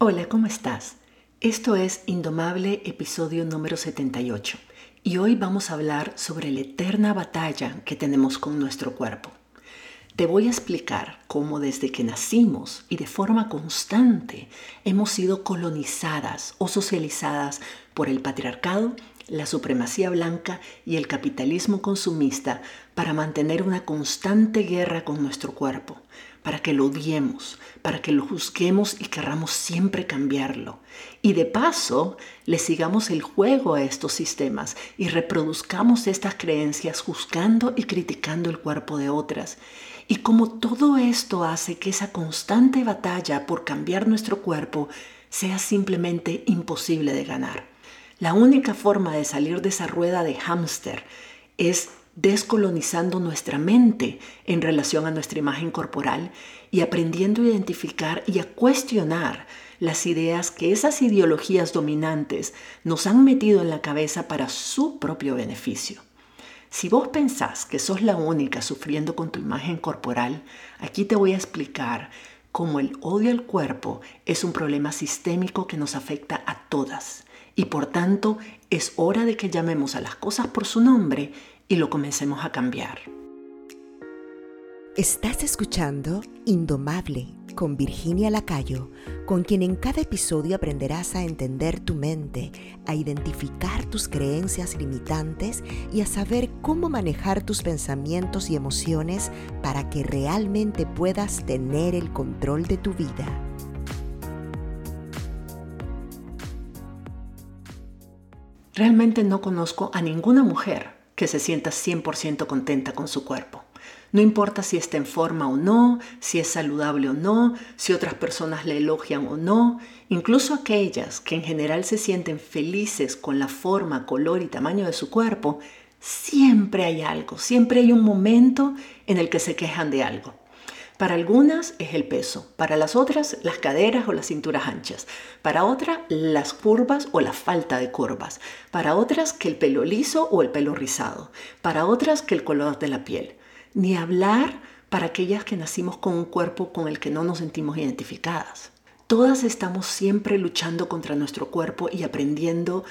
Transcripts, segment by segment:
Hola, ¿cómo estás? Esto es Indomable, episodio número 78, y hoy vamos a hablar sobre la eterna batalla que tenemos con nuestro cuerpo. Te voy a explicar cómo desde que nacimos y de forma constante hemos sido colonizadas o socializadas por el patriarcado, la supremacía blanca y el capitalismo consumista para mantener una constante guerra con nuestro cuerpo, para que lo odiemos, para que lo juzguemos y querramos siempre cambiarlo. Y de paso, le sigamos el juego a estos sistemas y reproduzcamos estas creencias juzgando y criticando el cuerpo de otras. Y como todo esto hace que esa constante batalla por cambiar nuestro cuerpo sea simplemente imposible de ganar. La única forma de salir de esa rueda de hámster es descolonizando nuestra mente en relación a nuestra imagen corporal y aprendiendo a identificar y a cuestionar las ideas que esas ideologías dominantes nos han metido en la cabeza para su propio beneficio. Si vos pensás que sos la única sufriendo con tu imagen corporal, aquí te voy a explicar cómo el odio al cuerpo es un problema sistémico que nos afecta a todas y por tanto es hora de que llamemos a las cosas por su nombre y lo comencemos a cambiar. Estás escuchando Indomable con Virginia Lacayo, con quien en cada episodio aprenderás a entender tu mente, a identificar tus creencias limitantes y a saber cómo manejar tus pensamientos y emociones para que realmente puedas tener el control de tu vida. Realmente no conozco a ninguna mujer que se sienta 100% contenta con su cuerpo. No importa si está en forma o no, si es saludable o no, si otras personas le elogian o no, incluso aquellas que en general se sienten felices con la forma, color y tamaño de su cuerpo, siempre hay algo, siempre hay un momento en el que se quejan de algo. Para algunas es el peso, para las otras las caderas o las cinturas anchas, para otras las curvas o la falta de curvas, para otras que el pelo liso o el pelo rizado, para otras que el color de la piel. Ni hablar para aquellas que nacimos con un cuerpo con el que no nos sentimos identificadas. Todas estamos siempre luchando contra nuestro cuerpo y aprendiendo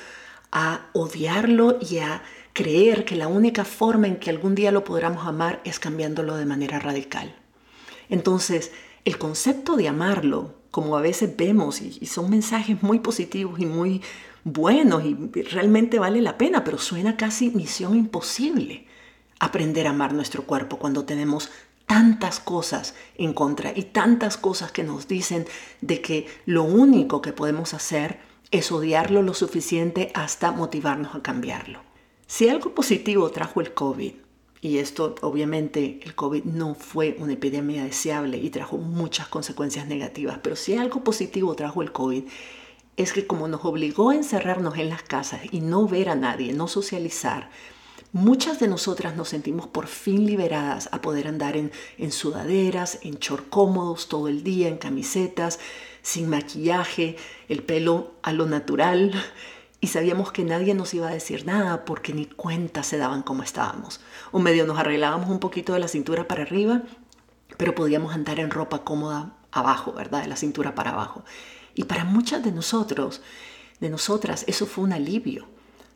a odiarlo y a creer que la única forma en que algún día lo podamos amar es cambiándolo de manera radical. Entonces, el concepto de amarlo, como a veces vemos, y, son mensajes muy positivos y muy buenos y realmente vale la pena, pero suena casi misión imposible aprender a amar nuestro cuerpo cuando tenemos tantas cosas en contra y tantas cosas que nos dicen de que lo único que podemos hacer es odiarlo lo suficiente hasta motivarnos a cambiarlo. Si algo positivo trajo el COVID, y esto, obviamente, el COVID no fue una epidemia deseable y trajo muchas consecuencias negativas, pero si algo positivo trajo el COVID, es que como nos obligó a encerrarnos en las casas y no ver a nadie, no socializar, muchas de nosotras nos sentimos por fin liberadas a poder andar en, en sudaderas, en short cómodos todo el día, en camisetas, sin maquillaje, el pelo a lo natural, y sabíamos que nadie nos iba a decir nada porque ni cuenta se daban como estábamos. O medio nos arreglábamos un poquito de la cintura para arriba, pero podíamos andar en ropa cómoda abajo, ¿verdad? De la cintura para abajo. Y para muchas de nosotros, de nosotras, eso fue un alivio.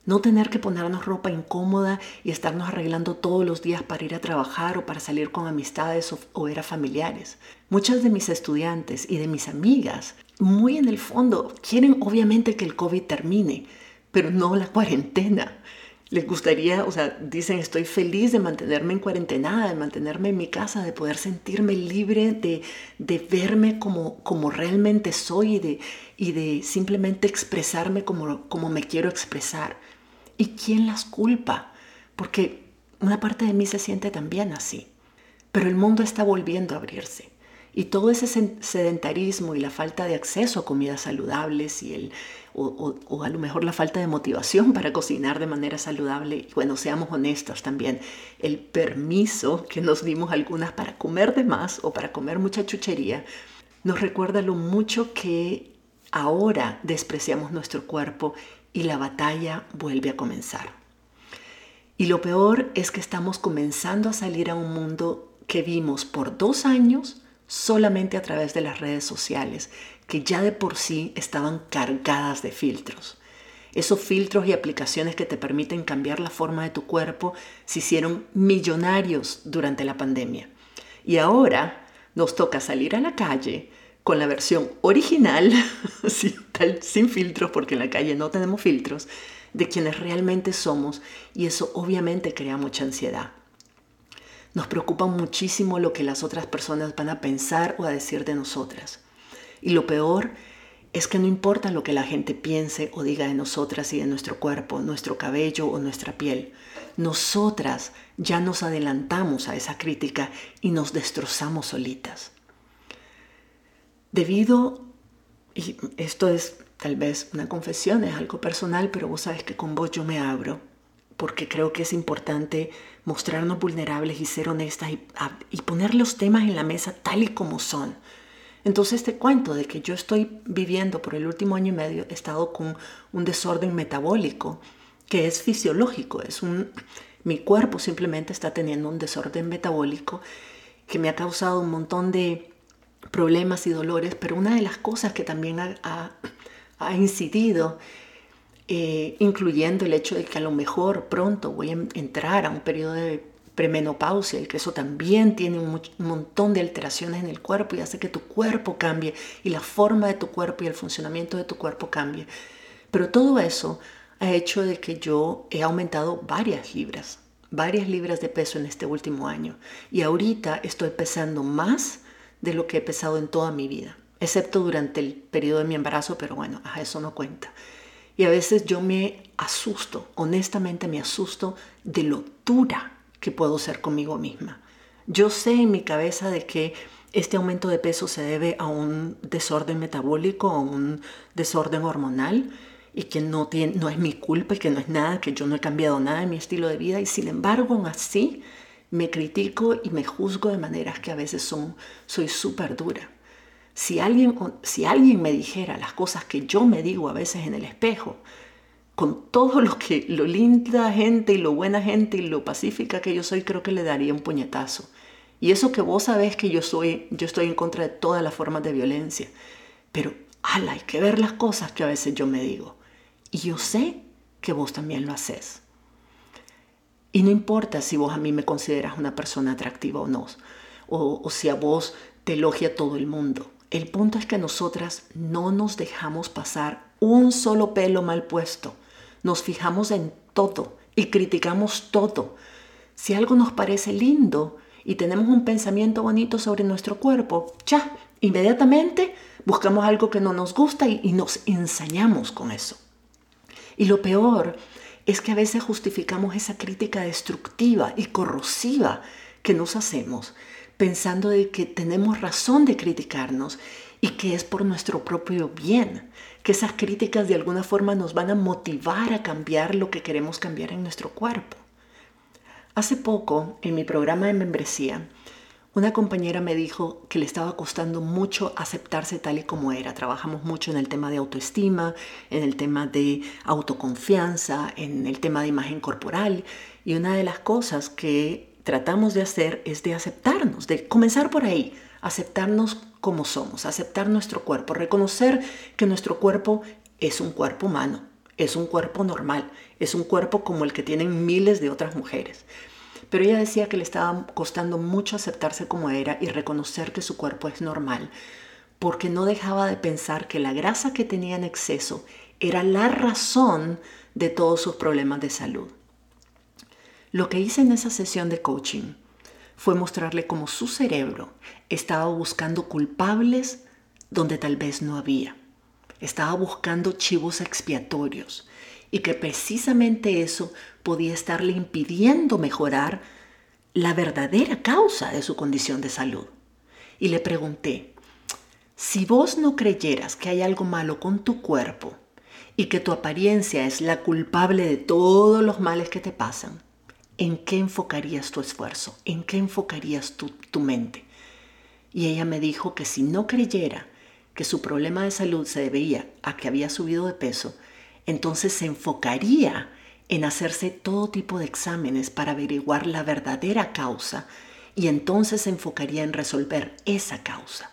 No tener que ponernos ropa incómoda y estarnos arreglando todos los días para ir a trabajar o para salir con amistades o, o, ver a familiares. Muchas de mis estudiantes y de mis amigas, muy en el fondo, quieren obviamente que el COVID termine, pero no la cuarentena. Les gustaría, o sea, dicen, estoy feliz de mantenerme en cuarentena, de mantenerme en mi casa, de poder sentirme libre, de, de verme como, como realmente soy y de, y de simplemente expresarme como, como me quiero expresar. ¿Y quién las culpa? Porque una parte de mí se siente también así. Pero el mundo está volviendo a abrirse. Y todo ese sedentarismo y la falta de acceso a comidas saludables y el, o, a lo mejor la falta de motivación para cocinar de manera saludable, y bueno, seamos honestos también, el permiso que nos dimos algunas para comer de más o para comer mucha chuchería, nos recuerda lo mucho que ahora despreciamos nuestro cuerpo y la batalla vuelve a comenzar. Y lo peor es que estamos comenzando a salir a un mundo que vimos por dos años solamente a través de las redes sociales, que ya de por sí estaban cargadas de filtros. Esos filtros y aplicaciones que te permiten cambiar la forma de tu cuerpo se hicieron millonarios durante la pandemia. Y ahora nos toca salir a la calle con la versión original, sin, filtros, porque en la calle no tenemos filtros, de quienes realmente somos y eso obviamente crea mucha ansiedad. Nos preocupa muchísimo lo que las otras personas van a pensar o a decir de nosotras. Y lo peor es que no importa lo que la gente piense o diga de nosotras y de nuestro cuerpo, nuestro cabello o nuestra piel. Nosotras ya nos adelantamos a esa crítica y nos destrozamos solitas. Debido, y esto es tal vez una confesión, es algo personal, pero vos sabes que con vos yo me abro, porque creo que es importante mostrarnos vulnerables y ser honestas y, y poner los temas en la mesa tal y como son. Entonces te cuento de que yo estoy viviendo por el último año y medio, he estado con un desorden metabólico que es fisiológico, es un, mi cuerpo simplemente está teniendo un desorden metabólico que me ha causado un montón de problemas y dolores, pero una de las cosas que también ha, incidido, eh, incluyendo el hecho de que a lo mejor pronto voy a entrar a un periodo de premenopausia y que eso también tiene un, montón de alteraciones en el cuerpo y hace que tu cuerpo cambie y la forma de tu cuerpo y el funcionamiento de tu cuerpo cambie. Pero todo eso ha hecho de que yo he aumentado varias libras, varias libras de peso en este último año y ahorita estoy pesando más de lo que he pesado en toda mi vida, excepto durante el periodo de mi embarazo, pero bueno, eso no cuenta. Y a veces yo me asusto, honestamente me asusto de lo dura que puedo ser conmigo misma. Yo sé en mi cabeza de que este aumento de peso se debe a un desorden metabólico, a un desorden hormonal y que no, tiene, no es mi culpa y que no es nada, que yo no he cambiado nada en mi estilo de vida y sin embargo aún así me critico y me juzgo de maneras que a veces son, soy súper dura. Si alguien, si alguien me dijera las cosas que yo me digo a veces en el espejo, con todo lo que lo linda gente y lo buena gente y lo pacífica que yo soy, creo que le daría un puñetazo. Y eso que vos sabés que yo soy, yo estoy en contra de todas las formas de violencia. Pero, ala, hay que ver las cosas que a veces yo me digo. Y yo sé que vos también lo haces. Y no importa si vos a mí me consideras una persona atractiva o no, o, o si a vos te elogia todo el mundo. El punto es que nosotras no nos dejamos pasar un solo pelo mal puesto nos fijamos en todo y criticamos todo. Si algo nos parece lindo y tenemos un pensamiento bonito sobre nuestro cuerpo, ya, inmediatamente buscamos algo que no nos gusta y, nos ensañamos con eso. Y lo peor es que a veces justificamos esa crítica destructiva y corrosiva que nos hacemos, pensando de que tenemos razón de criticarnos y que es por nuestro propio bien que esas críticas de alguna forma nos van a motivar a cambiar lo que queremos cambiar en nuestro cuerpo. Hace poco, en mi programa de membresía, una compañera me dijo que le estaba costando mucho aceptarse tal y como era. Trabajamos mucho en el tema de autoestima, en el tema de autoconfianza, en el tema de imagen corporal. Y una de las cosas que tratamos de hacer es de aceptarnos, de comenzar por ahí, aceptarnos como somos, aceptar nuestro cuerpo, reconocer que nuestro cuerpo es un cuerpo humano, es un cuerpo normal, es un cuerpo como el que tienen miles de otras mujeres. Pero ella decía que le estaba costando mucho aceptarse como era y reconocer que su cuerpo es normal, porque no dejaba de pensar que la grasa que tenía en exceso era la razón de todos sus problemas de salud. Lo que hice en esa sesión de coaching fue mostrarle cómo su cerebro estaba buscando culpables donde tal vez no había. Estaba buscando chivos expiatorios y que precisamente eso podía estarle impidiendo mejorar la verdadera causa de su condición de salud. Y le pregunté, si vos no creyeras que hay algo malo con tu cuerpo y que tu apariencia es la culpable de todos los males que te pasan, ¿en qué enfocarías tu esfuerzo? ¿En qué enfocarías tu, tu mente? Y ella me dijo que si no creyera que su problema de salud se debía a que había subido de peso, entonces se enfocaría en hacerse todo tipo de exámenes para averiguar la verdadera causa y entonces se enfocaría en resolver esa causa.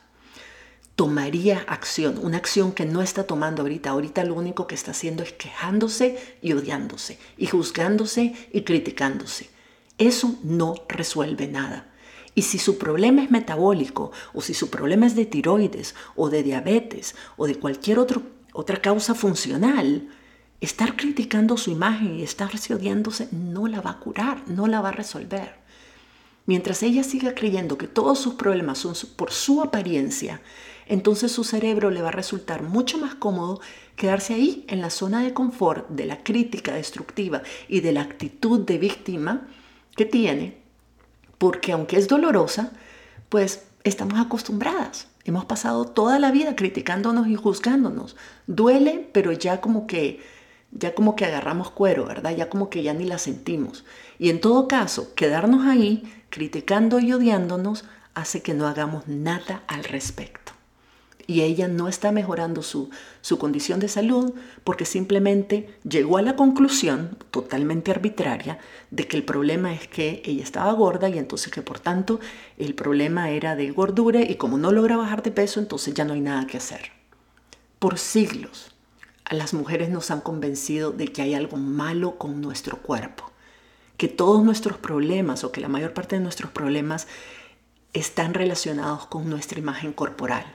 Tomaría acción, una acción que no está tomando ahorita. Ahorita lo único que está haciendo es quejándose y odiándose, y juzgándose y criticándose. Eso no resuelve nada. Y si su problema es metabólico, o si su problema es de tiroides, o de diabetes, o de cualquier otra causa funcional, estar criticando su imagen y estarse odiándose no la va a curar, no la va a resolver. Mientras ella siga creyendo que todos sus problemas son por su apariencia, entonces su cerebro le va a resultar mucho más cómodo quedarse ahí en la zona de confort de la crítica destructiva y de la actitud de víctima que tiene, porque aunque es dolorosa, pues estamos acostumbradas. Hemos pasado toda la vida criticándonos y juzgándonos. Duele, pero ya como que ya como que agarramos cuero, ¿verdad? Ya como que ya ni la sentimos. Y en todo caso, quedarnos ahí criticando y odiándonos hace que no hagamos nada al respecto y ella no está mejorando su, su condición de salud porque simplemente llegó a la conclusión totalmente arbitraria de que el problema es que ella estaba gorda y entonces que por tanto el problema era de gordura y como no logra bajar de peso entonces ya no hay nada que hacer. Por siglos a las mujeres nos han convencido de que hay algo malo con nuestro cuerpo, que todos nuestros problemas o que la mayor parte de nuestros problemas están relacionados con nuestra imagen corporal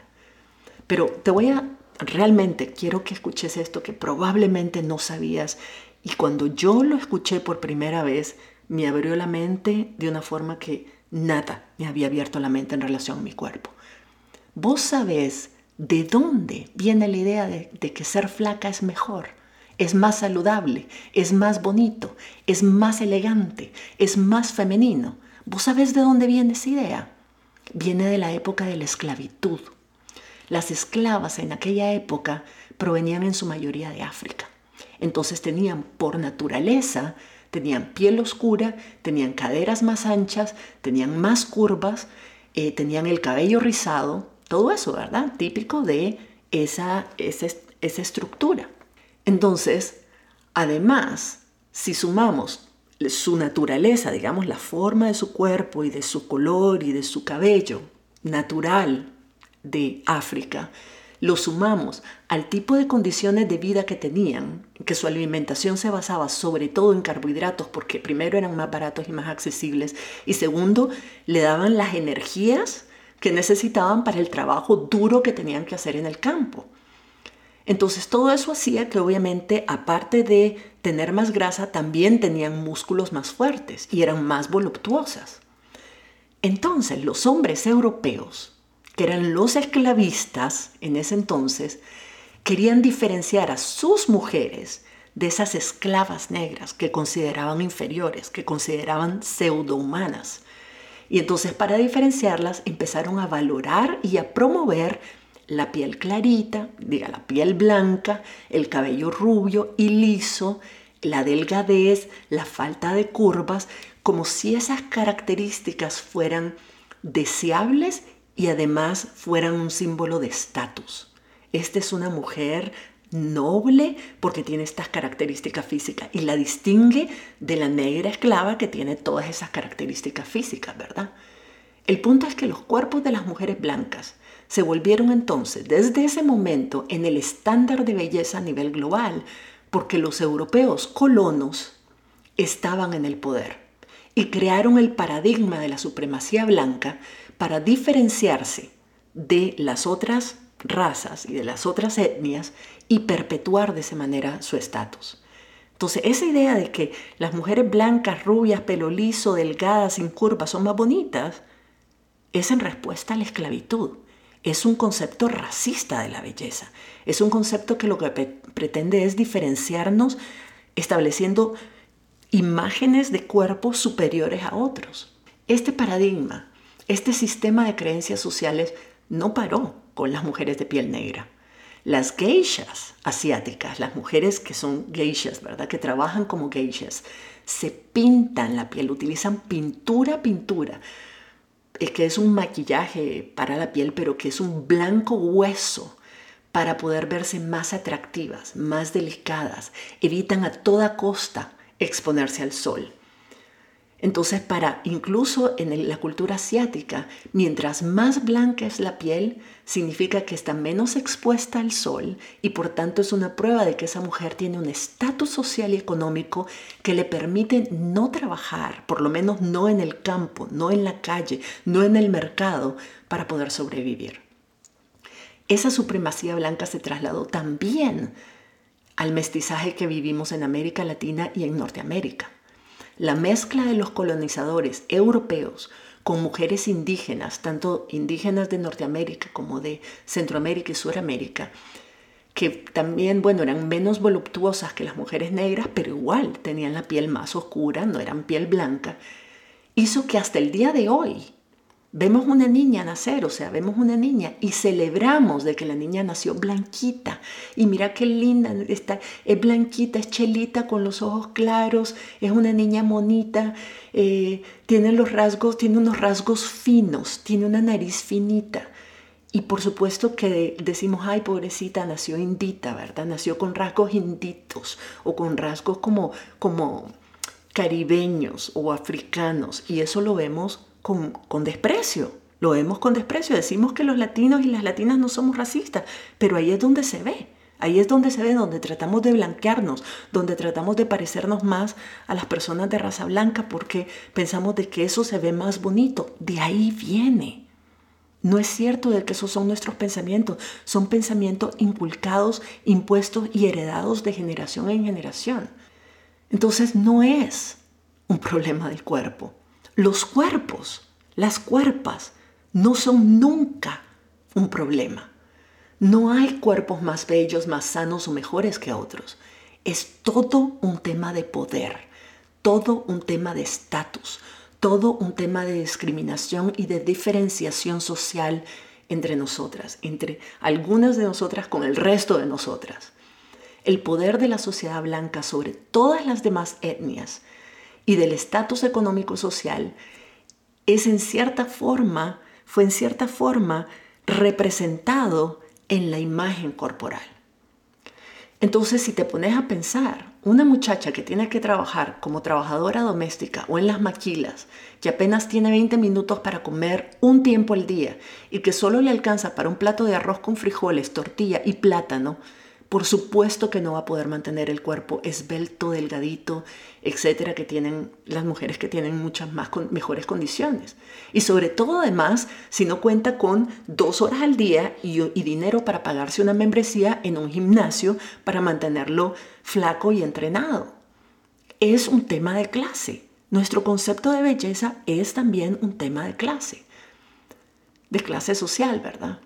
pero te voy a, realmente quiero que escuches esto que probablemente no sabías y cuando yo lo escuché por primera vez me abrió la mente de una forma que nada me había abierto la mente en relación a mi cuerpo. Vos sabés de dónde viene la idea de, que ser flaca es mejor es más saludable, es más bonito, es más elegante, es más femenino. ¿Vos sabés de dónde viene esa idea? Viene de la época de la esclavitud. Las esclavas en aquella época provenían en su mayoría de África. Entonces tenían por naturaleza, tenían piel oscura, tenían caderas más anchas, tenían más curvas, eh, tenían el cabello rizado, todo eso, ¿verdad? Típico de esa, esa, esa estructura. Entonces, además, si sumamos su naturaleza, digamos, la forma de su cuerpo y de su color y de su cabello natural, de África, lo sumamos al tipo de condiciones de vida que tenían, que su alimentación se basaba sobre todo en carbohidratos, porque primero eran más baratos y más accesibles, y segundo, le daban las energías que necesitaban para el trabajo duro que tenían que hacer en el campo. Entonces todo eso hacía que obviamente, aparte de tener más grasa, también tenían músculos más fuertes y eran más voluptuosas. Entonces los hombres europeos que eran los esclavistas en ese entonces, querían diferenciar a sus mujeres de esas esclavas negras que consideraban inferiores, que consideraban pseudohumanas. Y entonces para diferenciarlas empezaron a valorar y a promover la piel clarita, diga la piel blanca, el cabello rubio y liso, la delgadez, la falta de curvas, como si esas características fueran deseables y además fueran un símbolo de estatus. Esta es una mujer noble porque tiene estas características físicas y la distingue de la negra esclava que tiene todas esas características físicas, ¿verdad? El punto es que los cuerpos de las mujeres blancas se volvieron entonces desde ese momento en el estándar de belleza a nivel global porque los europeos colonos estaban en el poder y crearon el paradigma de la supremacía blanca para diferenciarse de las otras razas y de las otras etnias y perpetuar de esa manera su estatus. Entonces, esa idea de que las mujeres blancas, rubias, pelo liso, delgadas, sin curvas son más bonitas, es en respuesta a la esclavitud. Es un concepto racista de la belleza. Es un concepto que lo que pretende es diferenciarnos estableciendo imágenes de cuerpos superiores a otros. Este paradigma este sistema de creencias sociales no paró con las mujeres de piel negra. Las geishas asiáticas, las mujeres que son geishas, ¿verdad? Que trabajan como geishas, se pintan la piel, utilizan pintura, pintura, que es un maquillaje para la piel, pero que es un blanco hueso para poder verse más atractivas, más delicadas. Evitan a toda costa exponerse al sol. Entonces, para incluso en la cultura asiática, mientras más blanca es la piel, significa que está menos expuesta al sol y por tanto es una prueba de que esa mujer tiene un estatus social y económico que le permite no trabajar, por lo menos no en el campo, no en la calle, no en el mercado, para poder sobrevivir. Esa supremacía blanca se trasladó también al mestizaje que vivimos en América Latina y en Norteamérica. La mezcla de los colonizadores europeos con mujeres indígenas, tanto indígenas de Norteamérica como de Centroamérica y Suramérica, que también, bueno, eran menos voluptuosas que las mujeres negras, pero igual tenían la piel más oscura, no eran piel blanca, hizo que hasta el día de hoy Vemos una niña nacer, o sea, vemos una niña y celebramos de que la niña nació blanquita. Y mira qué linda, está, es blanquita, es chelita con los ojos claros, es una niña monita, eh, tiene los rasgos, tiene unos rasgos finos, tiene una nariz finita. Y por supuesto que decimos, ay, pobrecita, nació indita, ¿verdad? Nació con rasgos inditos o con rasgos como, como caribeños o africanos. Y eso lo vemos con, desprecio. Lo vemos con desprecio. Decimos que los latinos y las latinas no somos racistas, pero ahí es donde se ve. Ahí es donde se ve, donde tratamos de blanquearnos, donde tratamos de parecernos más a las personas de raza blanca porque pensamos de que eso se ve más bonito. De ahí viene. No es cierto de que esos son nuestros pensamientos, son pensamientos inculcados, impuestos y heredados de generación en generación. Entonces no es un problema del cuerpo, los cuerpos, las cuerpas, no son nunca un problema. No hay cuerpos más bellos, más sanos o mejores que otros. Es todo un tema de poder, todo un tema de estatus, todo un tema de discriminación y de diferenciación social entre nosotras, entre algunas de nosotras con el resto de nosotras. El poder de la sociedad blanca sobre todas las demás etnias y del estatus económico social es en cierta forma, fue en cierta forma representado en la imagen corporal. Entonces, si te pones a pensar, una muchacha que tiene que trabajar como trabajadora doméstica o en las maquilas, que apenas tiene 20 minutos para comer un tiempo al día y que solo le alcanza para un plato de arroz con frijoles, tortilla y plátano, por supuesto que no va a poder mantener el cuerpo esbelto, delgadito, etcétera, que tienen las mujeres que tienen muchas más mejores condiciones. Y sobre todo, además, si no cuenta con dos horas al día y, y dinero para pagarse una membresía en un gimnasio para mantenerlo flaco y entrenado. Es un tema de clase. Nuestro concepto de belleza es también un tema de clase, de clase social, ¿verdad?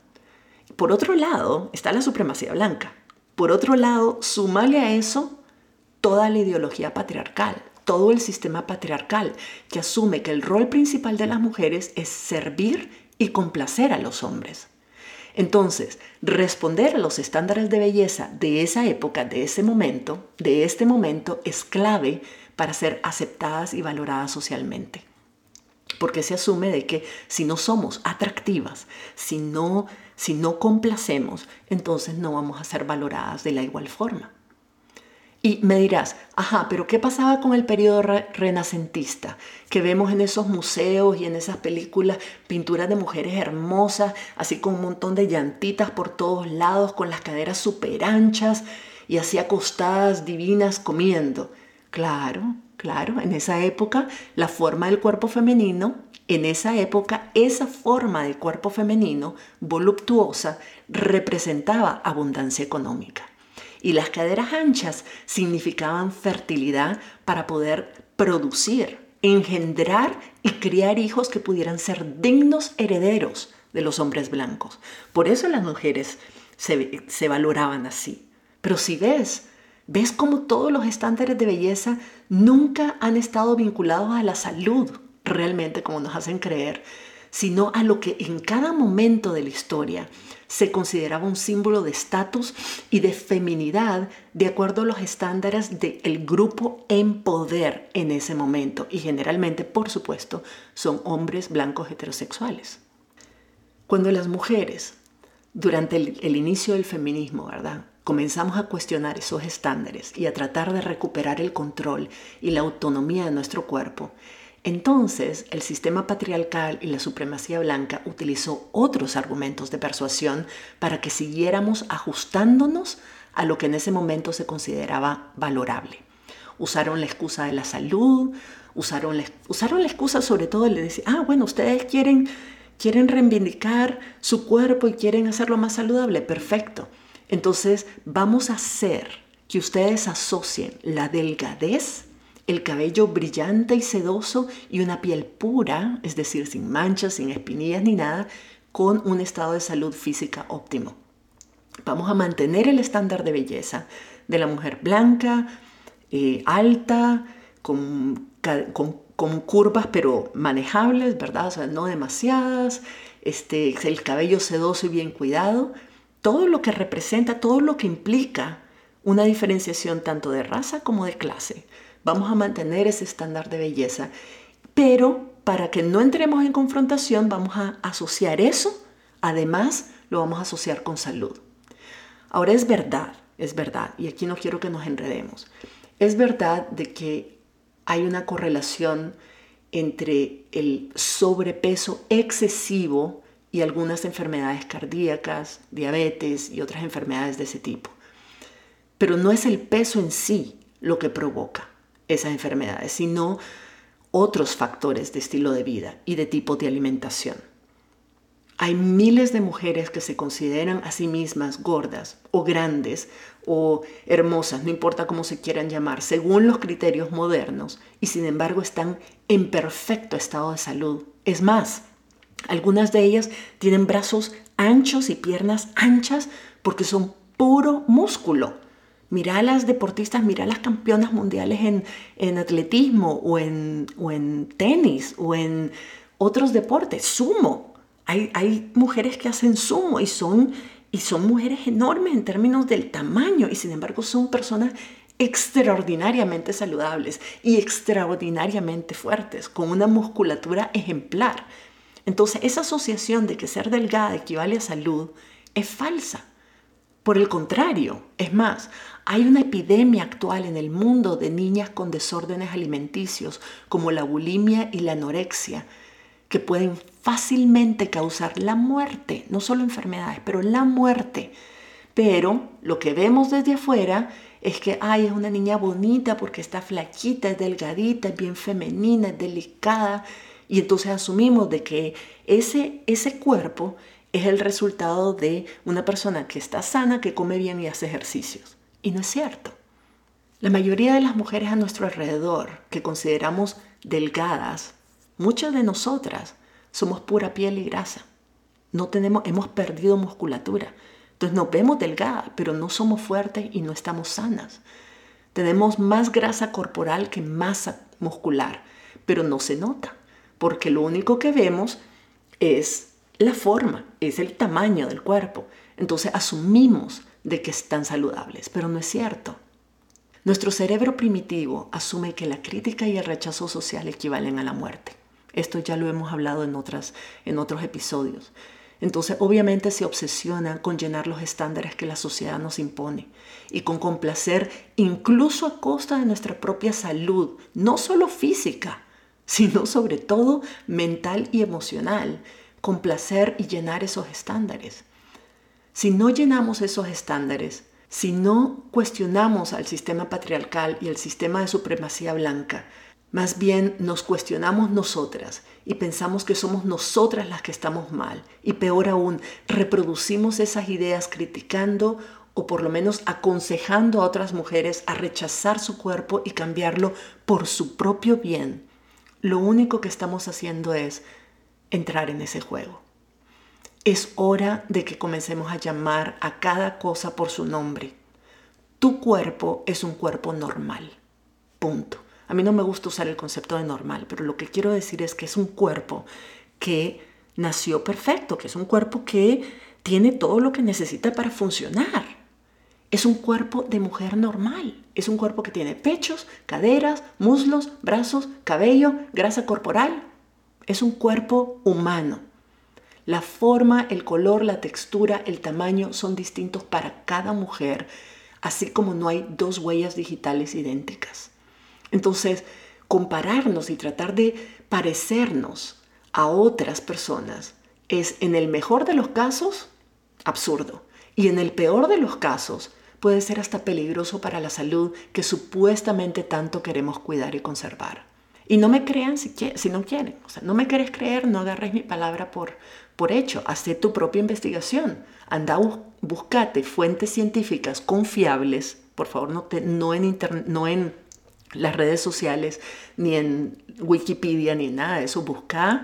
Por otro lado, está la supremacía blanca. Por otro lado, súmale a eso toda la ideología patriarcal, todo el sistema patriarcal que asume que el rol principal de las mujeres es servir y complacer a los hombres. Entonces, responder a los estándares de belleza de esa época, de ese momento, de este momento, es clave para ser aceptadas y valoradas socialmente. Porque se asume de que si no somos atractivas, si no si no complacemos, entonces no vamos a ser valoradas de la igual forma. Y me dirás, ajá, pero ¿qué pasaba con el periodo renacentista? Que vemos en esos museos y en esas películas pinturas de mujeres hermosas, así con un montón de llantitas por todos lados, con las caderas súper anchas y así acostadas, divinas, comiendo. Claro, claro, en esa época la forma del cuerpo femenino en esa época, esa forma de cuerpo femenino voluptuosa representaba abundancia económica. Y las caderas anchas significaban fertilidad para poder producir, engendrar y criar hijos que pudieran ser dignos herederos de los hombres blancos. Por eso las mujeres se, se valoraban así. Pero si ves, ves como todos los estándares de belleza nunca han estado vinculados a la salud realmente como nos hacen creer, sino a lo que en cada momento de la historia se consideraba un símbolo de estatus y de feminidad de acuerdo a los estándares del grupo en poder en ese momento. Y generalmente, por supuesto, son hombres blancos heterosexuales. Cuando las mujeres, durante el, el inicio del feminismo, ¿verdad? comenzamos a cuestionar esos estándares y a tratar de recuperar el control y la autonomía de nuestro cuerpo, Entonces, el sistema patriarcal y la supremacía blanca utilizó otros argumentos de persuasión para que siguiéramos ajustándonos a lo que en ese momento se consideraba valorable. Usaron la excusa de la salud, usaron la, excusa sobre todo de decir, ah, bueno, ustedes quieren, quieren reivindicar su cuerpo y quieren hacerlo más saludable, perfecto. Entonces, vamos a hacer que ustedes asocien la delgadez el cabello brillante y sedoso y una piel pura, es decir, sin manchas, sin espinillas ni nada, con un estado de salud física óptimo. Vamos a mantener el estándar de belleza de la mujer blanca, eh, alta, con, curvas pero manejables, ¿verdad? O sea, no demasiadas, este, el cabello sedoso y bien cuidado, todo lo que representa, todo lo que implica una diferenciación tanto de raza como de clase. Vamos a mantener ese estándar de belleza, pero para que no entremos en confrontación vamos a asociar eso, además lo vamos a asociar con salud. Ahora es verdad, es verdad, y aquí no quiero que nos enredemos, es verdad de que hay una correlación entre el sobrepeso excesivo y algunas enfermedades cardíacas, diabetes y otras enfermedades de ese tipo. Pero no es el peso en sí lo que provoca esas enfermedades, sino otros factores de estilo de vida y de tipo de alimentación. Hay miles de mujeres que se consideran a sí mismas gordas o grandes o hermosas, no importa cómo se quieran llamar, según los criterios modernos, y sin embargo están en perfecto estado de salud. Es más, algunas de ellas tienen brazos anchos y piernas anchas porque son puro músculo Mira a las deportistas, mira a las campeonas mundiales en, atletismo o en, o en, tenis o en otros deportes, sumo. Hay, hay, mujeres que hacen sumo y son, y son mujeres enormes en términos del tamaño y sin embargo son personas extraordinariamente saludables y extraordinariamente fuertes, con una musculatura ejemplar. Entonces esa asociación de que ser delgada equivale a salud es falsa. Por el contrario, es más, hay una epidemia actual en el mundo de niñas con desórdenes alimenticios como la bulimia y la anorexia, que pueden fácilmente causar la muerte, no solo enfermedades, pero la muerte. Pero lo que vemos desde afuera es que, ay, es una niña bonita porque está flaquita, es delgadita, es bien femenina, es delicada. Y entonces asumimos de que ese, ese cuerpo es el resultado de una persona que está sana, que come bien y hace ejercicios. Y no es cierto. La mayoría de las mujeres a nuestro alrededor que consideramos delgadas, muchas de nosotras somos pura piel y grasa. No tenemos, hemos perdido musculatura. Entonces nos vemos delgadas, pero no somos fuertes y no estamos sanas. Tenemos más grasa corporal que masa muscular, pero no se nota, porque lo único que vemos es la forma, es el tamaño del cuerpo. Entonces asumimos de que están saludables, pero no es cierto. Nuestro cerebro primitivo asume que la crítica y el rechazo social equivalen a la muerte. Esto ya lo hemos hablado en, otras, en otros episodios. Entonces, obviamente se obsesiona con llenar los estándares que la sociedad nos impone y con complacer incluso a costa de nuestra propia salud, no solo física, sino sobre todo mental y emocional, complacer y llenar esos estándares. Si no llenamos esos estándares, si no cuestionamos al sistema patriarcal y al sistema de supremacía blanca, más bien nos cuestionamos nosotras y pensamos que somos nosotras las que estamos mal. Y peor aún, reproducimos esas ideas criticando o por lo menos aconsejando a otras mujeres a rechazar su cuerpo y cambiarlo por su propio bien. Lo único que estamos haciendo es entrar en ese juego. Es hora de que comencemos a llamar a cada cosa por su nombre. Tu cuerpo es un cuerpo normal. Punto. A mí no me gusta usar el concepto de normal, pero lo que quiero decir es que es un cuerpo que nació perfecto, que es un cuerpo que tiene todo lo que necesita para funcionar. Es un cuerpo de mujer normal. Es un cuerpo que tiene pechos, caderas, muslos, brazos, cabello, grasa corporal. Es un cuerpo humano. La forma, el color, la textura, el tamaño son distintos para cada mujer, así como no hay dos huellas digitales idénticas. Entonces, compararnos y tratar de parecernos a otras personas es, en el mejor de los casos, absurdo. Y en el peor de los casos, puede ser hasta peligroso para la salud que supuestamente tanto queremos cuidar y conservar. Y no me crean si, si no quieren. O sea, no me quieres creer, no agarres mi palabra por, por hecho. Haz tu propia investigación. Anda, buscate fuentes científicas confiables. Por favor, no, te, no, en no en las redes sociales, ni en Wikipedia, ni nada de eso. Busca,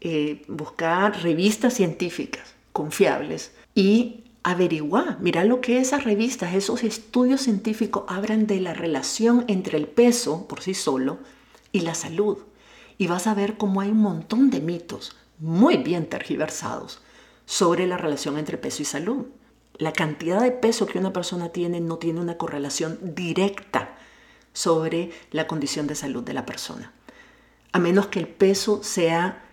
eh, busca revistas científicas confiables y averigua, mira lo que esas revistas, esos estudios científicos hablan de la relación entre el peso por sí solo y la salud. Y vas a ver cómo hay un montón de mitos muy bien tergiversados sobre la relación entre peso y salud. La cantidad de peso que una persona tiene no tiene una correlación directa sobre la condición de salud de la persona. A menos que el peso sea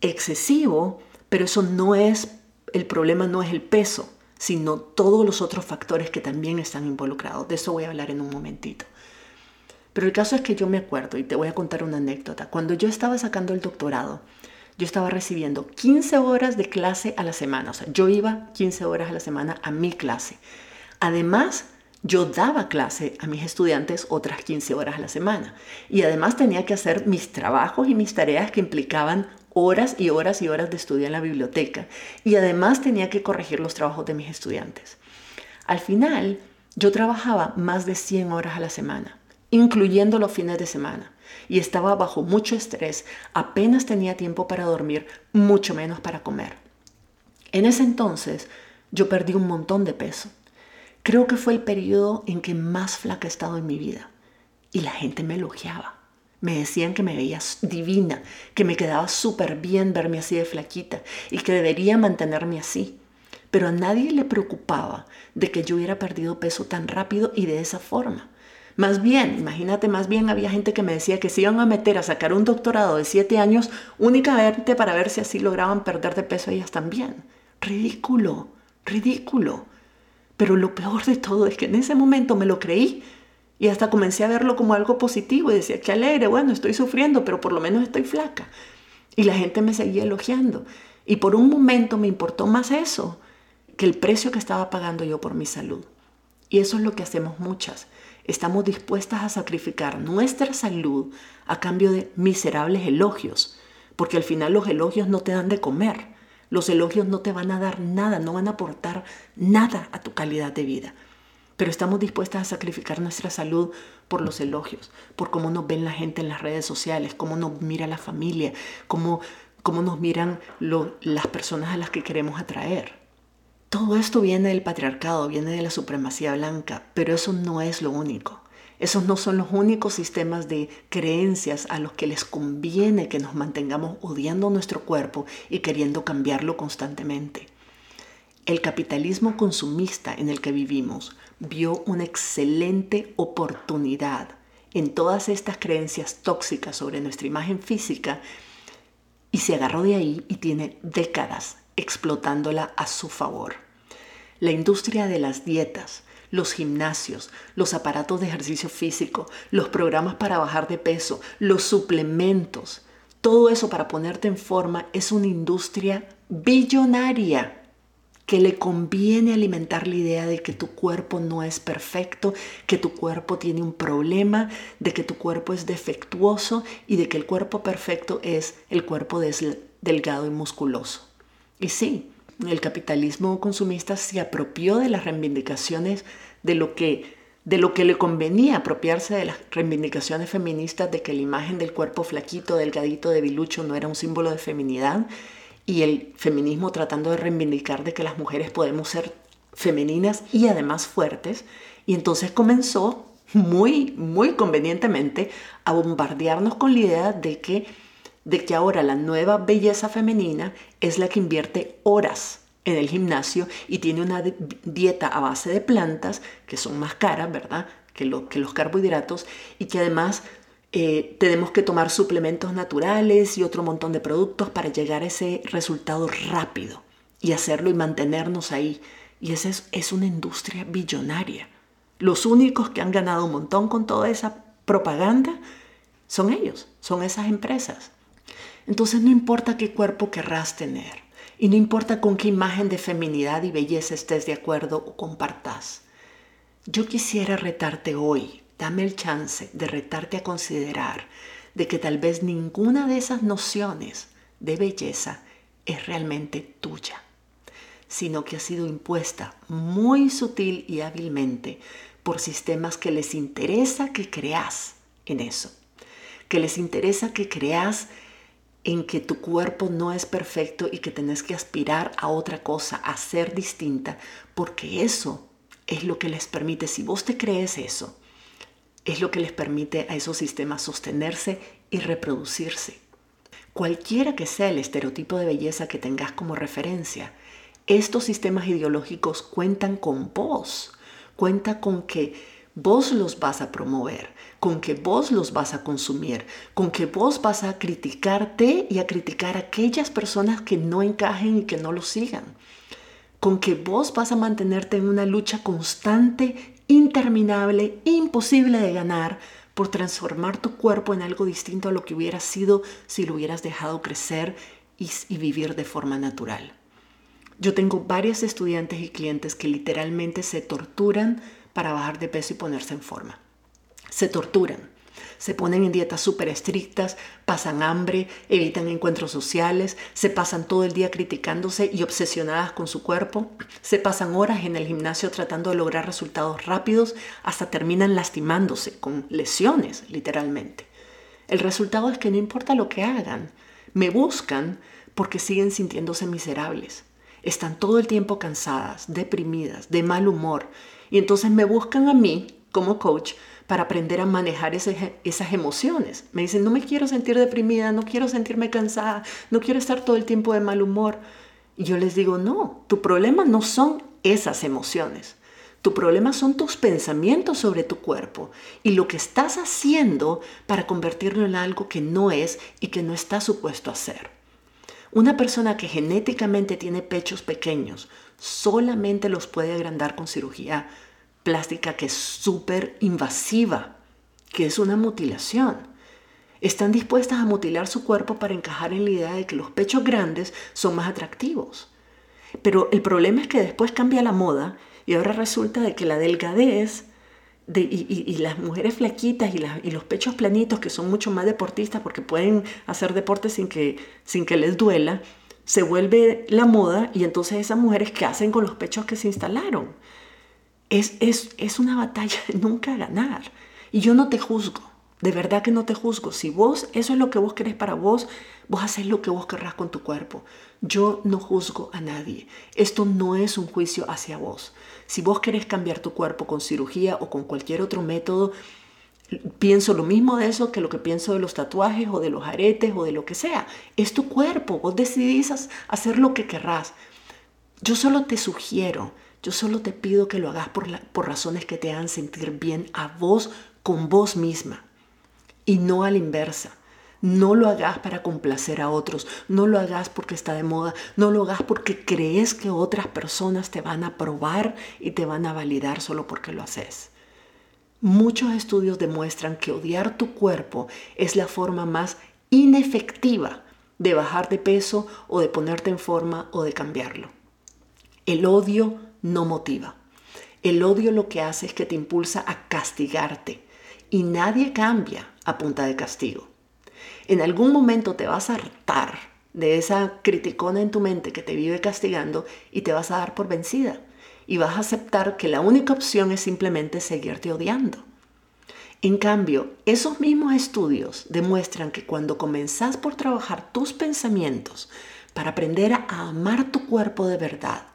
excesivo, pero eso no es, el problema no es el peso, sino todos los otros factores que también están involucrados. De eso voy a hablar en un momentito. Pero el caso es que yo me acuerdo, y te voy a contar una anécdota, cuando yo estaba sacando el doctorado, yo estaba recibiendo 15 horas de clase a la semana, o sea, yo iba 15 horas a la semana a mi clase. Además, yo daba clase a mis estudiantes otras 15 horas a la semana. Y además tenía que hacer mis trabajos y mis tareas que implicaban horas y horas y horas de estudio en la biblioteca. Y además tenía que corregir los trabajos de mis estudiantes. Al final, yo trabajaba más de 100 horas a la semana, incluyendo los fines de semana. Y estaba bajo mucho estrés, apenas tenía tiempo para dormir, mucho menos para comer. En ese entonces, yo perdí un montón de peso. Creo que fue el periodo en que más flaca he estado en mi vida. Y la gente me elogiaba. Me decían que me veía divina, que me quedaba súper bien verme así de flaquita y que debería mantenerme así. Pero a nadie le preocupaba de que yo hubiera perdido peso tan rápido y de esa forma. Más bien, imagínate, más bien había gente que me decía que se iban a meter a sacar un doctorado de siete años únicamente para ver si así lograban perder de peso ellas también. Ridículo, ridículo. Pero lo peor de todo es que en ese momento me lo creí y hasta comencé a verlo como algo positivo y decía, qué alegre, bueno, estoy sufriendo, pero por lo menos estoy flaca. Y la gente me seguía elogiando. Y por un momento me importó más eso que el precio que estaba pagando yo por mi salud. Y eso es lo que hacemos muchas. Estamos dispuestas a sacrificar nuestra salud a cambio de miserables elogios, porque al final los elogios no te dan de comer. Los elogios no te van a dar nada, no van a aportar nada a tu calidad de vida pero estamos dispuestas a sacrificar nuestra salud por los elogios, por cómo nos ven la gente en las redes sociales, cómo nos mira la familia, cómo, cómo nos miran las personas a las que queremos atraer. Todo esto viene del patriarcado, viene de la supremacía blanca, pero eso no es lo único. Esos no son los únicos sistemas de creencias a los que les conviene que nos mantengamos odiando nuestro cuerpo y queriendo cambiarlo constantemente. El capitalismo consumista en el que vivimos vio una excelente oportunidad en todas estas creencias tóxicas sobre nuestra imagen física y se agarró de ahí y tiene décadas explotándola a su favor. La industria de las dietas, los gimnasios, los aparatos de ejercicio físico, los programas para bajar de peso, los suplementos, todo eso para ponerte en forma es una industria billonaria que le conviene alimentar la idea de que tu cuerpo no es perfecto, que tu cuerpo tiene un problema, de que tu cuerpo es defectuoso y de que el cuerpo perfecto es el cuerpo delgado y musculoso. Y sí, el capitalismo consumista se apropió de las reivindicaciones de lo que de lo que le convenía apropiarse de las reivindicaciones feministas de que la imagen del cuerpo flaquito, delgadito, debilucho no era un símbolo de feminidad y el feminismo tratando de reivindicar de que las mujeres podemos ser femeninas y además fuertes. Y entonces comenzó muy, muy convenientemente a bombardearnos con la idea de que, de que ahora la nueva belleza femenina es la que invierte horas en el gimnasio y tiene una dieta a base de plantas que son más caras, ¿verdad? Que, lo, que los carbohidratos y que además eh, tenemos que tomar suplementos naturales y otro montón de productos para llegar a ese resultado rápido y hacerlo y mantenernos ahí. Y esa es, es una industria billonaria. Los únicos que han ganado un montón con toda esa propaganda son ellos, son esas empresas. Entonces no importa qué cuerpo querrás tener y no importa con qué imagen de feminidad y belleza estés de acuerdo o compartas. Yo quisiera retarte hoy, dame el chance de retarte a considerar de que tal vez ninguna de esas nociones de belleza es realmente tuya, sino que ha sido impuesta muy sutil y hábilmente por sistemas que les interesa que creas en eso, que les interesa que creas en que tu cuerpo no es perfecto y que tenés que aspirar a otra cosa, a ser distinta, porque eso es lo que les permite, si vos te crees eso, es lo que les permite a esos sistemas sostenerse y reproducirse. Cualquiera que sea el estereotipo de belleza que tengas como referencia, estos sistemas ideológicos cuentan con vos, cuenta con que vos los vas a promover, con que vos los vas a consumir, con que vos vas a criticarte y a criticar a aquellas personas que no encajen y que no lo sigan, con que vos vas a mantenerte en una lucha constante, interminable, imposible de ganar por transformar tu cuerpo en algo distinto a lo que hubiera sido si lo hubieras dejado crecer y, y vivir de forma natural. Yo tengo varias estudiantes y clientes que literalmente se torturan para bajar de peso y ponerse en forma. Se torturan, se ponen en dietas súper estrictas, pasan hambre, evitan encuentros sociales, se pasan todo el día criticándose y obsesionadas con su cuerpo, se pasan horas en el gimnasio tratando de lograr resultados rápidos, hasta terminan lastimándose con lesiones, literalmente. El resultado es que no importa lo que hagan, me buscan porque siguen sintiéndose miserables. Están todo el tiempo cansadas, deprimidas, de mal humor y entonces me buscan a mí como coach para aprender a manejar esas emociones. Me dicen, no me quiero sentir deprimida, no quiero sentirme cansada, no quiero estar todo el tiempo de mal humor. Y yo les digo, no, tu problema no son esas emociones. Tu problema son tus pensamientos sobre tu cuerpo y lo que estás haciendo para convertirlo en algo que no es y que no está supuesto a ser. Una persona que genéticamente tiene pechos pequeños solamente los puede agrandar con cirugía plástica que es súper invasiva, que es una mutilación. Están dispuestas a mutilar su cuerpo para encajar en la idea de que los pechos grandes son más atractivos. Pero el problema es que después cambia la moda y ahora resulta de que la delgadez y, las mujeres flaquitas y, los pechos planitos, que son mucho más deportistas porque pueden hacer deporte sin que, sin que les duela, se vuelve la moda y entonces esas mujeres que hacen con los pechos que se instalaron. Es, es, es una batalla de nunca ganar. Y yo no te juzgo, de verdad que no te juzgo. Si vos, eso es lo que vos querés para vos, vos haces lo que vos querrás con tu cuerpo. Yo no juzgo a nadie. Esto no es un juicio hacia vos. Si vos querés cambiar tu cuerpo con cirugía o con cualquier otro método, pienso lo mismo de eso que lo que pienso de los tatuajes o de los aretes o de lo que sea. Es tu cuerpo, vos decidís hacer lo que querrás. Yo solo te sugiero, yo solo te pido que lo hagas por, por razones que te hagan sentir bien a vos con vos misma y no a la inversa. No lo hagas para complacer a otros, no lo hagas porque está de moda, no lo hagas porque crees que otras personas te van a aprobar y te van a validar solo porque lo haces. Muchos estudios demuestran que odiar tu cuerpo es la forma más inefectiva de bajar de peso o de ponerte en forma o de cambiarlo. El odio no motiva. El odio lo que hace es que te impulsa a castigarte y nadie cambia a punta de castigo. En algún momento te vas a hartar de esa criticona en tu mente que te vive castigando y te vas a dar por vencida y vas a aceptar que la única opción es simplemente seguirte odiando. En cambio, esos mismos estudios demuestran que cuando comenzás por trabajar tus pensamientos para aprender a amar tu cuerpo de verdad,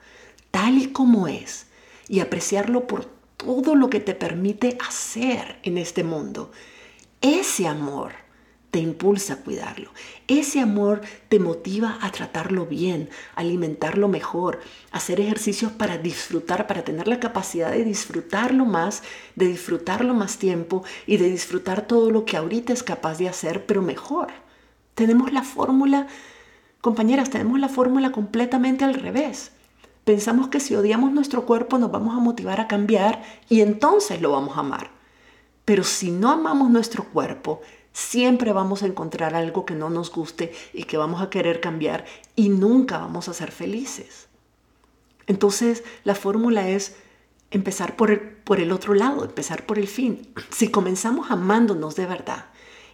tal y como es, y apreciarlo por todo lo que te permite hacer en este mundo, ese amor te impulsa a cuidarlo. Ese amor te motiva a tratarlo bien, alimentarlo mejor, hacer ejercicios para disfrutar, para tener la capacidad de disfrutarlo más, de disfrutarlo más tiempo y de disfrutar todo lo que ahorita es capaz de hacer, pero mejor. Tenemos la fórmula, compañeras, tenemos la fórmula completamente al revés. Pensamos que si odiamos nuestro cuerpo nos vamos a motivar a cambiar y entonces lo vamos a amar. Pero si no amamos nuestro cuerpo, Siempre vamos a encontrar algo que no nos guste y que vamos a querer cambiar y nunca vamos a ser felices. Entonces, la fórmula es empezar por el, por el otro lado, empezar por el fin. Si comenzamos amándonos de verdad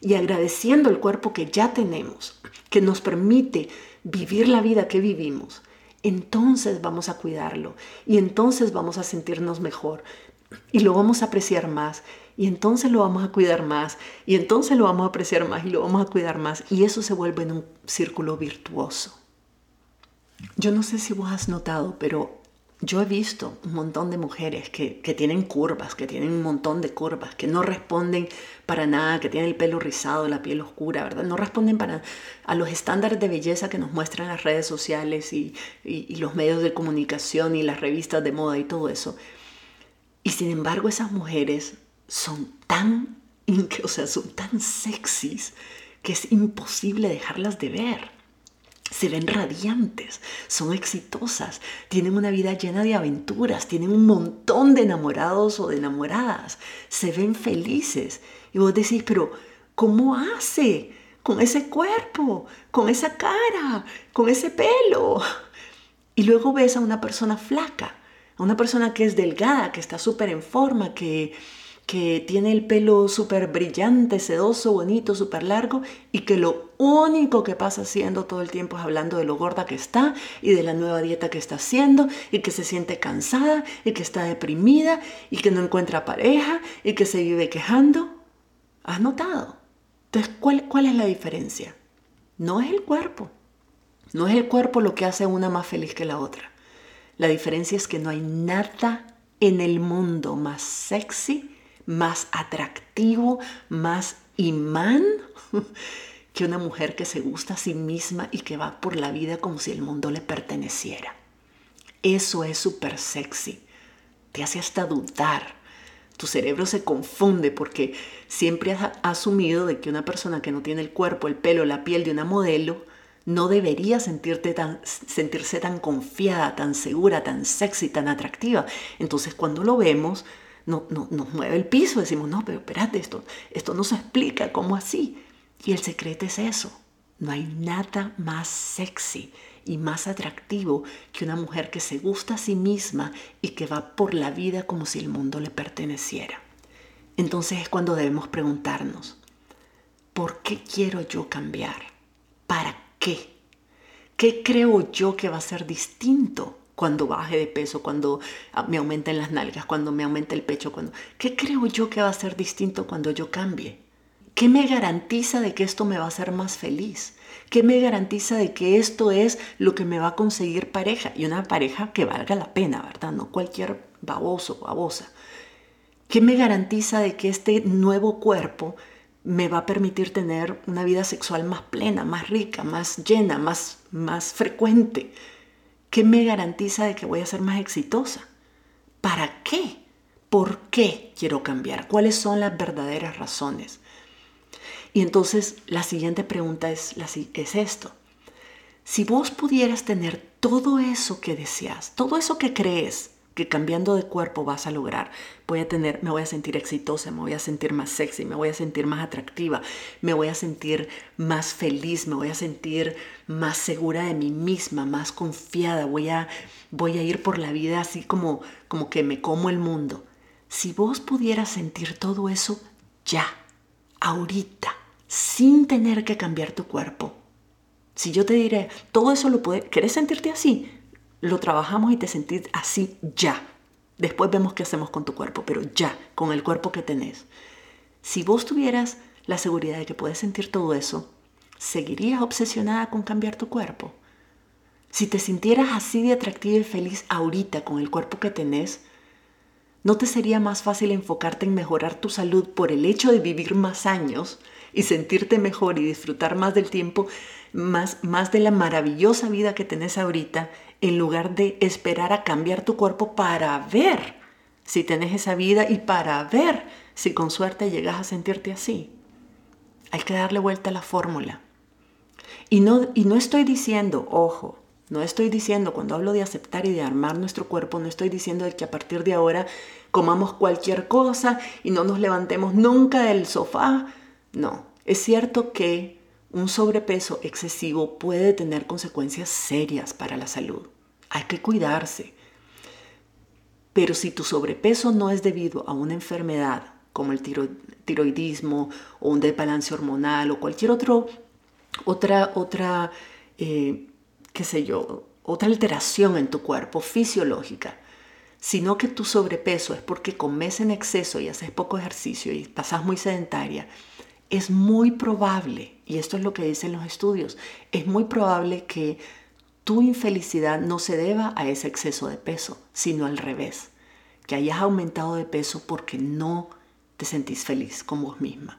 y agradeciendo el cuerpo que ya tenemos, que nos permite vivir la vida que vivimos, entonces vamos a cuidarlo y entonces vamos a sentirnos mejor y lo vamos a apreciar más y entonces lo vamos a cuidar más y entonces lo vamos a apreciar más y lo vamos a cuidar más y eso se vuelve en un círculo virtuoso. Yo no sé si vos has notado, pero yo he visto un montón de mujeres que, que, tienen curvas, que tienen un montón de curvas, que no responden para nada, que tienen el pelo rizado, la piel oscura, ¿verdad? No responden para, a los estándares de belleza que nos muestran las redes sociales y, y, los medios de comunicación y las revistas de moda y todo eso. Y sin embargo esas mujeres son tan, o sea, son tan sexys que es imposible dejarlas de ver se ven radiantes, son exitosas, tienen una vida llena de aventuras, tienen un montón de enamorados o de enamoradas, se ven felices. Y vos decís, pero ¿cómo hace? Con ese cuerpo, con esa cara, con ese pelo. Y luego ves a una persona flaca, a una persona que es delgada, que está súper en forma, que que tiene el pelo súper brillante, sedoso, bonito, súper largo y que lo único que pasa haciendo todo el tiempo es hablando de lo gorda que está y de la nueva dieta que está haciendo y que se siente cansada y que está deprimida y que no encuentra pareja y que se vive quejando. ¿Has notado? Entonces, ¿cuál, cuál es la diferencia? No es el cuerpo. No es el cuerpo lo que hace a una más feliz que la otra. La diferencia es que no hay nada en el mundo más sexy más atractivo, más imán que una mujer que se gusta a sí misma y que va por la vida como si el mundo le perteneciera. Eso es súper sexy. Te hace hasta dudar. Tu cerebro se confunde porque siempre has asumido de que una persona que no tiene el cuerpo, el pelo, la piel de una modelo, no debería sentirte tan, sentirse tan confiada, tan segura, tan sexy, tan atractiva. Entonces cuando lo vemos, no, nos mueve el piso, decimos, no, pero espérate, esto, esto no se explica, ¿cómo así? Y el secreto es eso, no hay nada más sexy y más atractivo que una mujer que se gusta a sí misma y que va por la vida como si el mundo le perteneciera. Entonces es cuando debemos preguntarnos, ¿por qué quiero yo cambiar? ¿Para qué? ¿Qué creo yo que va a ser distinto cuando baje de peso, cuando me aumenten las nalgas, cuando me aumente el pecho, cuando ¿qué creo yo que va a ser distinto cuando yo cambie? ¿Qué me garantiza de que esto me va a hacer más feliz? ¿Qué me garantiza de que esto es lo que me va a conseguir pareja? Y una pareja que valga la pena, ¿verdad? No cualquier baboso babosa. ¿Qué me garantiza de que este nuevo cuerpo me va a permitir tener una vida sexual más plena, más rica, más llena, más, más frecuente? ¿Qué me garantiza de que voy a ser más exitosa? ¿Para qué? ¿Por qué quiero cambiar? ¿Cuáles son las verdaderas razones? Y entonces la siguiente pregunta es, es esto. Si vos pudieras tener todo eso que deseas, todo eso que crees, que cambiando de cuerpo vas a lograr. Voy a tener, me voy a sentir exitosa, me voy a sentir más sexy, me voy a sentir más atractiva, me voy a sentir más feliz, me voy a sentir más segura de mí misma, más confiada, voy a, voy a ir por la vida así como, como que me como el mundo. Si vos pudieras sentir todo eso ya, ahorita, sin tener que cambiar tu cuerpo, si yo te diré, todo eso lo puedes, ¿querés sentirte así? lo trabajamos y te sentís así ya. Después vemos qué hacemos con tu cuerpo, pero ya, con el cuerpo que tenés. Si vos tuvieras la seguridad de que puedes sentir todo eso, ¿seguirías obsesionada con cambiar tu cuerpo? Si te sintieras así de atractiva y feliz ahorita con el cuerpo que tenés, ¿no te sería más fácil enfocarte en mejorar tu salud por el hecho de vivir más años y sentirte mejor y disfrutar más del tiempo, más, más de la maravillosa vida que tenés ahorita en lugar de esperar a cambiar tu cuerpo para ver si tenés esa vida y para ver si con suerte llegas a sentirte así. Hay que darle vuelta a la fórmula. Y no, y no estoy diciendo, ojo, no estoy diciendo, cuando hablo de aceptar y de armar nuestro cuerpo, no estoy diciendo que a partir de ahora comamos cualquier cosa y no nos levantemos nunca del sofá. No, Es cierto que un sobrepeso excesivo puede tener consecuencias serias para la salud. Hay que cuidarse. Pero si tu sobrepeso no es debido a una enfermedad como el tiroidismo o un desbalance hormonal o cualquier otro, otra, otra, eh, qué sé yo, otra alteración en tu cuerpo fisiológica, sino que tu sobrepeso es porque comes en exceso y haces poco ejercicio y pasas muy sedentaria, es muy probable, y esto es lo que dicen los estudios, es muy probable que tu infelicidad no se deba a ese exceso de peso, sino al revés, que hayas aumentado de peso porque no te sentís feliz con vos misma.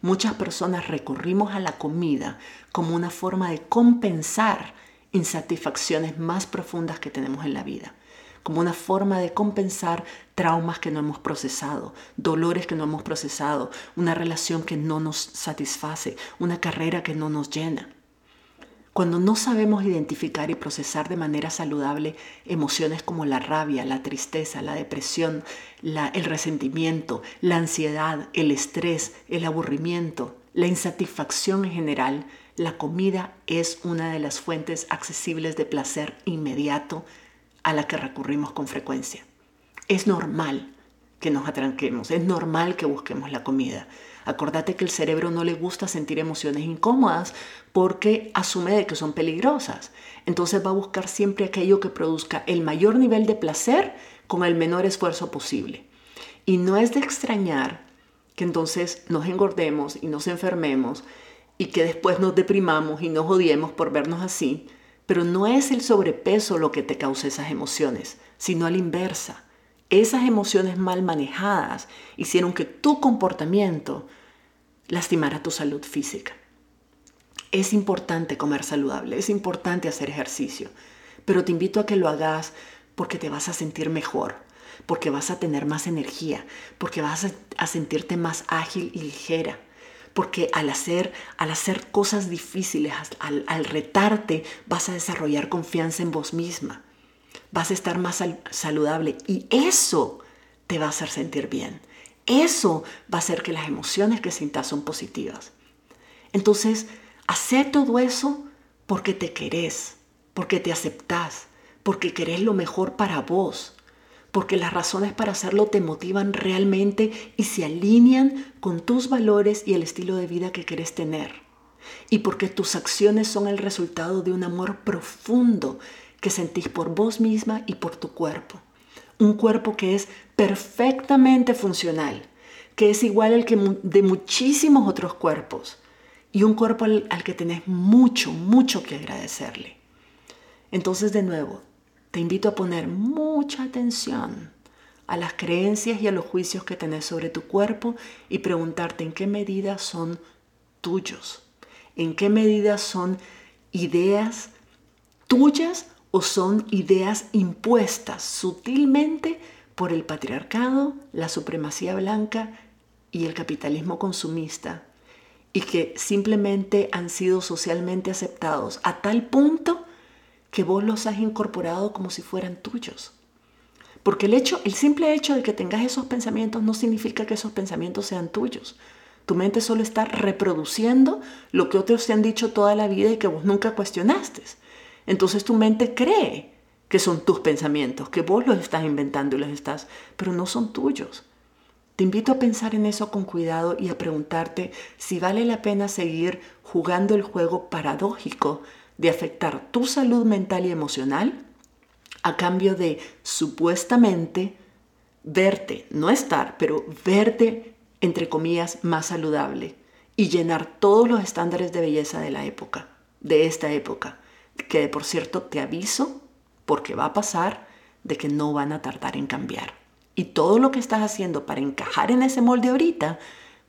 Muchas personas recurrimos a la comida como una forma de compensar insatisfacciones más profundas que tenemos en la vida, como una forma de compensar traumas que no hemos procesado, dolores que no hemos procesado, una relación que no nos satisface, una carrera que no nos llena. Cuando no sabemos identificar y procesar de manera saludable emociones como la rabia, la tristeza, la depresión, el resentimiento, la ansiedad, el estrés, el aburrimiento, la insatisfacción en general, la comida es una de las fuentes accesibles de placer inmediato a la que recurrimos con frecuencia. Es normal que nos atranquemos, es normal que busquemos la comida. Acordate que el cerebro no le gusta sentir emociones incómodas porque asume de que son peligrosas. Entonces va a buscar siempre aquello que produzca el mayor nivel de placer con el menor esfuerzo posible. Y no es de extrañar que entonces nos engordemos y nos enfermemos y que después nos deprimamos y nos odiemos por vernos así, pero no es el sobrepeso lo que te causa esas emociones, sino a la inversa. Esas emociones mal manejadas hicieron que tu comportamiento lastimara tu salud física. Es importante comer saludable, es importante hacer ejercicio, pero te invito a que lo hagas porque te vas a sentir mejor, porque vas a tener más energía, porque vas a, sentirte más ágil y ligera, porque al hacer, al hacer cosas difíciles, al, retarte, vas a desarrollar confianza en vos misma, vas a estar más saludable y eso te va a hacer sentir bien. Eso va a hacer que las emociones que sientas son positivas. Entonces, hacer todo eso porque te querés, porque te aceptás, porque querés lo mejor para vos, porque las razones para hacerlo te motivan realmente y se alinean con tus valores y el estilo de vida que querés tener. Y porque tus acciones son el resultado de un amor profundo que sentís por vos misma y por tu cuerpo un cuerpo que es perfectamente funcional, que es igual al que de muchísimos otros cuerpos y un cuerpo al, al que tenés mucho, mucho que agradecerle. Entonces, de nuevo, te invito a poner mucha atención a las creencias y a los juicios que tenés sobre tu cuerpo y preguntarte en qué medida son tuyos, en qué medida son ideas tuyas o son ideas impuestas sutilmente por el patriarcado, la supremacía blanca y el capitalismo consumista, y que simplemente han sido socialmente aceptados a tal punto que vos los has incorporado como si fueran tuyos. Porque el hecho, el simple hecho de que tengas esos pensamientos no significa que esos pensamientos sean tuyos. Tu mente solo está reproduciendo lo que otros te han dicho toda la vida y que vos nunca cuestionaste. Entonces tu mente cree que son tus pensamientos, que vos los estás inventando y los estás, pero no son tuyos. Te invito a pensar en eso con cuidado y a preguntarte si vale la pena seguir jugando el juego paradójico de afectar tu salud mental y emocional a cambio de supuestamente verte, no estar, pero verte, entre comillas, más saludable y llenar todos los estándares de belleza de la época, de esta época que por cierto te aviso, porque va a pasar, de que no van a tardar en cambiar. Y todo lo que estás haciendo para encajar en ese molde ahorita,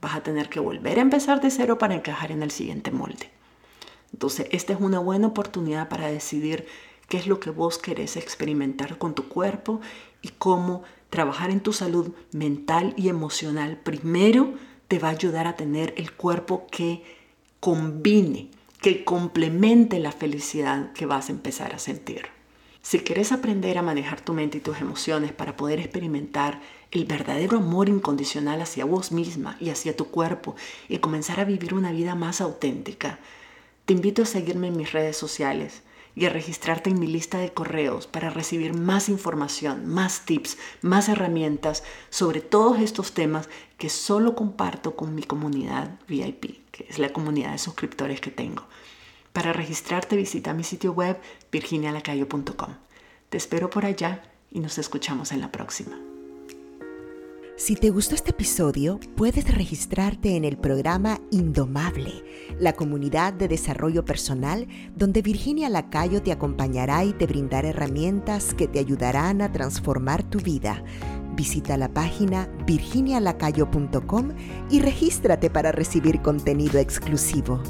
vas a tener que volver a empezar de cero para encajar en el siguiente molde. Entonces, esta es una buena oportunidad para decidir qué es lo que vos querés experimentar con tu cuerpo y cómo trabajar en tu salud mental y emocional primero te va a ayudar a tener el cuerpo que combine que complemente la felicidad que vas a empezar a sentir. Si quieres aprender a manejar tu mente y tus emociones para poder experimentar el verdadero amor incondicional hacia vos misma y hacia tu cuerpo y comenzar a vivir una vida más auténtica, te invito a seguirme en mis redes sociales y a registrarte en mi lista de correos para recibir más información, más tips, más herramientas sobre todos estos temas que solo comparto con mi comunidad VIP, que es la comunidad de suscriptores que tengo. Para registrarte visita mi sitio web virginialacayo.com. Te espero por allá y nos escuchamos en la próxima. Si te gustó este episodio, puedes registrarte en el programa Indomable, la comunidad de desarrollo personal donde Virginia Lacayo te acompañará y te brindará herramientas que te ayudarán a transformar tu vida. Visita la página virginialacayo.com y regístrate para recibir contenido exclusivo.